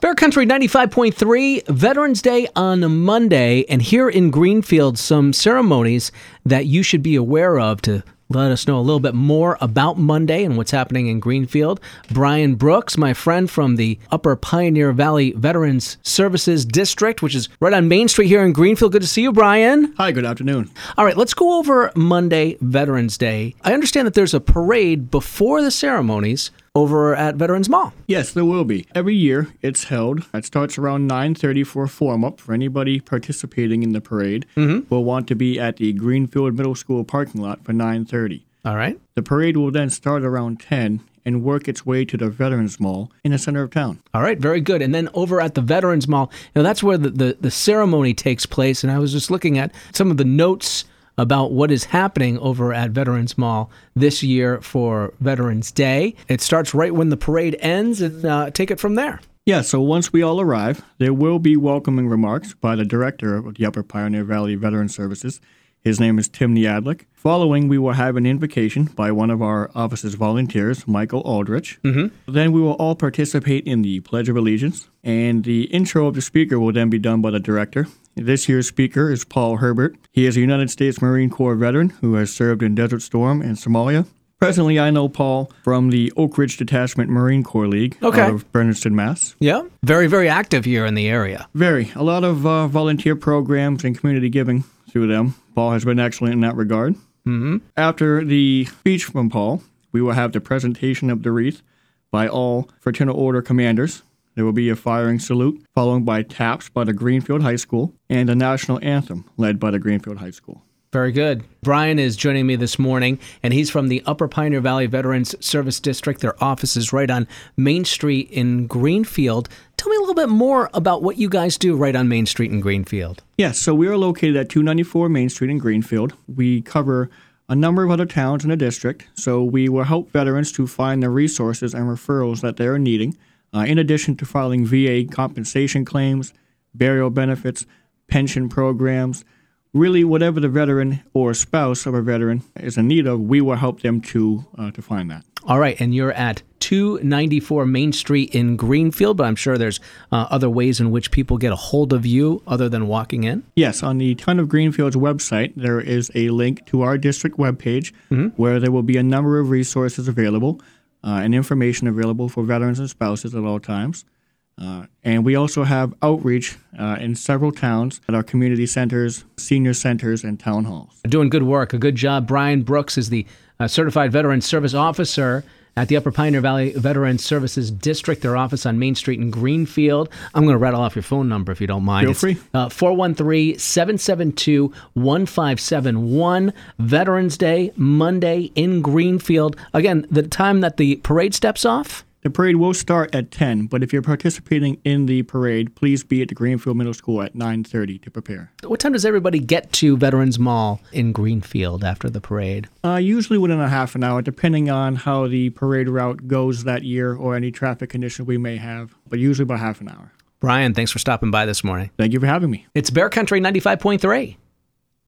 Bear Country 95.3, Veterans Day on Monday, and here in Greenfield, some ceremonies that you should be aware of to let us know a little bit more about Monday and what's happening in Greenfield. Brian Brooks, my friend from the Upper Pioneer Valley Veterans Services District, which is right on Main Street here in Greenfield. Good to see you, Brian. Hi, good afternoon. All right, let's go over Monday, Veterans Day. I understand that there's a parade before the ceremonies over at Veterans Mall. Yes, there will be. Every year it's held. It starts around 9:30 for a form up for anybody participating in the parade. Mm-hmm. Will want to be at the Greenfield Middle School parking lot for 9:30. All right. The parade will then start around 10 and work its way to the Veterans Mall in the center of town. All right, very good. And then over at the Veterans Mall, know, that's where the, the, the ceremony takes place. And I was just looking at some of the notes about what is happening over at Veterans Mall this year for Veterans Day. It starts right when the parade ends and uh, take it from there. Yeah, so once we all arrive, there will be welcoming remarks by the director of the Upper Pioneer Valley Veteran Services. His name is Tim Niejadlik. Following, we will have an invocation by one of our office's volunteers, Michael Aldrich. Mm-hmm. Then we will all participate in the Pledge of Allegiance, and the intro of the speaker will then be done by the director. This year's speaker is Paul Herbert. He is a United States Marine Corps veteran who has served in Desert Storm and Somalia. Presently, I know Paul from the Oak Ridge Detachment Marine Corps League Okay. out of Bernardston, Mass. Yeah. Very, very active here in the area. Very. A lot of uh, volunteer programs and community giving through them. Paul has been excellent in that regard. Mm-hmm. After the speech from Paul, we will have the presentation of the wreath by all fraternal order commanders. There will be a firing salute, followed by taps by the Greenfield High School and a national anthem led by the Greenfield High School. Very good. Brian is joining me this morning, and he's from the Upper Pioneer Valley Veterans Service District. Their office is right on Main Street in Greenfield. Tell me a little bit more about what you guys do right on Main Street in Greenfield. Yes, so we are located at 294 Main Street in Greenfield. We cover a number of other towns in the district, so we will help veterans to find the resources and referrals that they are needing, uh, in addition to filing VA compensation claims, burial benefits, pension programs. Really, whatever the veteran or spouse of a veteran is in need of, we will help them to uh, to find that. All right, and you're at 294 Main Street in Greenfield, but I'm sure there's uh, other ways in which people get a hold of you other than walking in. Yes, on the Town of Greenfield's website, there is a link to our district webpage where there will be a number of resources available uh, and information available for veterans and spouses at all times. Uh, and we also have outreach uh, in several towns at our community centers, senior centers, and town halls. Doing good work, a good job. Brian Brooks is the uh, Certified Veteran Service Officer at the Upper Pioneer Valley Veterans Services District, their office on Main Street in Greenfield. I'm going to rattle off your phone number if you don't mind. Feel It's, free. Uh, 413 772 1571. Veterans Day, Monday in Greenfield. Again, the time that the parade steps off. The parade will start at 10, but if you're participating in the parade, please be at the Greenfield Middle School at 9:30 to prepare. What time does everybody get to Veterans Mall in Greenfield after the parade? Uh, usually within a half an hour, depending on how the parade route goes that year or any traffic condition we may have, but usually about half an hour. Brian, thanks for stopping by this morning. Thank you for having me. It's Bear Country 95.3.